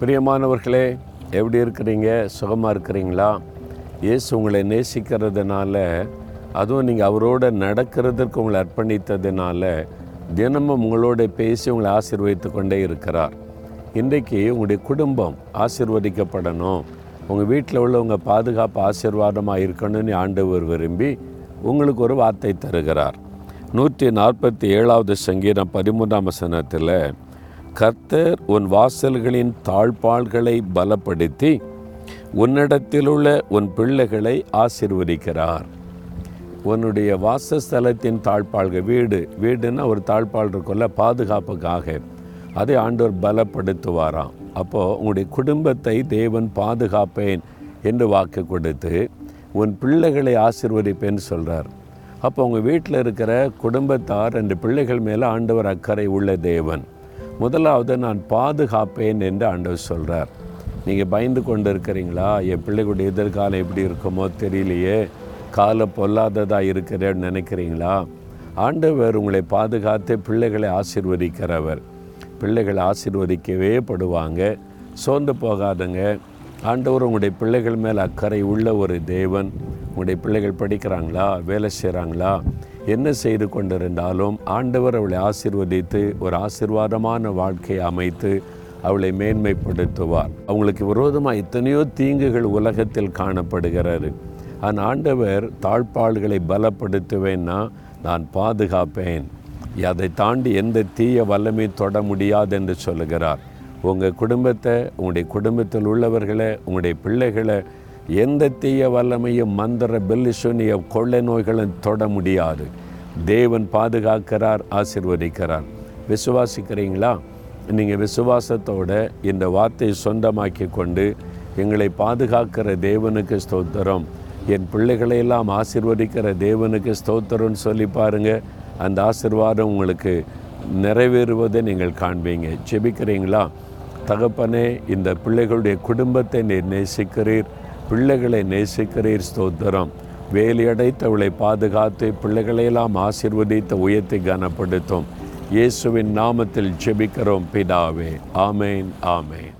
பிரியமானவர்களே எப்படி இருக்கிறீங்க? சுகமாக இருக்கிறீங்களா? இயேசு உங்களை நேசிக்கிறதுனால அதுவும் நீங்கள் அவரோட நடக்கிறதுக்கு உங்களை அர்ப்பணித்ததுனால தினமும் உங்களோட பேசி உங்களை ஆசீர்வதித்து கொண்டே இருக்கிறார். இன்றைக்கு உங்களுடைய குடும்பம் ஆசிர்வதிக்கப்படணும். உங்கள் வீட்டில் உள்ளவங்க பாதுகாப்பு ஆசீர்வாதமாக இருக்கணும்னு ஆண்டவர் விரும்பி உங்களுக்கு ஒரு வார்த்தை தருகிறார். நூற்றி நாற்பத்தி ஏழாவது சங்கீதம் பதிமூன்றாம் வசனத்தில் கர்த்தர் உன் வாசல்களின் தாழ்பாள்களை பலப்படுத்தி உன்னிடத்திலுள்ள உன் பிள்ளைகளை ஆசிர்வதிக்கிறார். உன்னுடைய வாசஸ்தலத்தின் தாழ்பாள்கள் வீடு வீடுன்னா ஒரு தாழ்பால் இருக்கும்ல பாதுகாப்புக்காக. அதை ஆண்டவர் பலப்படுத்துவாராம். அப்போது உங்களுடைய குடும்பத்தை தேவன் பாதுகாப்பேன் என்று வாக்கு கொடுத்து உன் பிள்ளைகளை ஆசிர்வதிப்பேன்னு சொல்கிறார் அப்போ உங்கள் வீட்டில் இருக்கிற குடும்பத்தார் ரெண்டு பிள்ளைகள் மேலே ஆண்டவர் அக்கறை உள்ள தேவன். முதலாவது நான் பாதுகாப்பேன் என்று ஆண்டவர் சொல்கிறார் நீங்கள் பயந்து கொண்டு இருக்கிறீங்களா என் பிள்ளைகளுடைய எதிர்காலம் எப்படி இருக்குமோ தெரியலையே. கால பொல்லாததாக இருக்கிறேன்னு நினைக்கிறீங்களா? ஆண்டவர் உங்களை பாதுகாத்து பிள்ளைகளை ஆசிர்வதிக்கிறவர். பிள்ளைகளை ஆசிர்வதிக்கவே படுவாங்க. சோர்ந்து போகாதுங்க. ஆண்டவர் உங்களுடைய பிள்ளைகள் மேல் அக்கறை உள்ள ஒரு தேவன். உங்களுடைய பிள்ளைகள் படிக்கிறாங்களா? வேலை செய்கிறாங்களா என்ன செய்து கொண்டிருந்தாலும் ஆண்டவர் அவளை ஆசிர்வதித்து ஒரு ஆசிர்வாதமான வாழ்க்கையை அமைத்து அவளை மேன்மைப்படுத்துவார். அவங்களுக்கு விரோதமாக எத்தனையோ தீங்குகள் உலகத்தில் காணப்படுகிறது. ஆனால் ஆண்டவர் தாழ்பாள்களை பலப்படுத்துவேன்னா நான் பாதுகாப்பேன். அதை தாண்டி எந்த தீய வல்லமை தொட முடியாது என்று சொல்லுகிறார். உங்கள் குடும்பத்தை உங்களுடைய குடும்பத்தில் உள்ளவர்களை உங்களுடைய பிள்ளைகளை எந்த தீய வல்லமையும் மந்திர பெல்லிசுனிய கொள்ளை நோய்களும் தொட முடியாது. தேவன் பாதுகாக்கிறார் ஆசிர்வதிக்கிறார். விசுவாசிக்கிறீங்களா? நீங்கள் விசுவாசத்தோட இந்த வார்த்தையை சொந்தமாக்கி கொண்டு எங்களை பாதுகாக்கிற தேவனுக்கு ஸ்தோத்திரம். என் பிள்ளைகளையெல்லாம் ஆசிர்வதிக்கிற தேவனுக்கு ஸ்தோத்திரம்னு சொல்லி பாருங்க. அந்த ஆசிர்வாதம் உங்களுக்கு நிறைவேறுவதை நீங்கள் காண்பீங்க. செபிக்கிறீங்களா தகப்பனே இந்த பிள்ளைகளுடைய குடும்பத்தை நீர் நேசிக்கிறீர். பிள்ளைகளை நேசிக்கிறீர் ஸ்தோத்திரம். வேலையடைத்தவளை பாதுகாத்து பிள்ளைகளையெல்லாம் ஆசிர்வதித்த உயர்த்தி கனப்படுத்தும். இயேசுவின் நாமத்தில் ஜெபிக்கிறோம் பிதாவே. ஆமேன் ஆமேன்.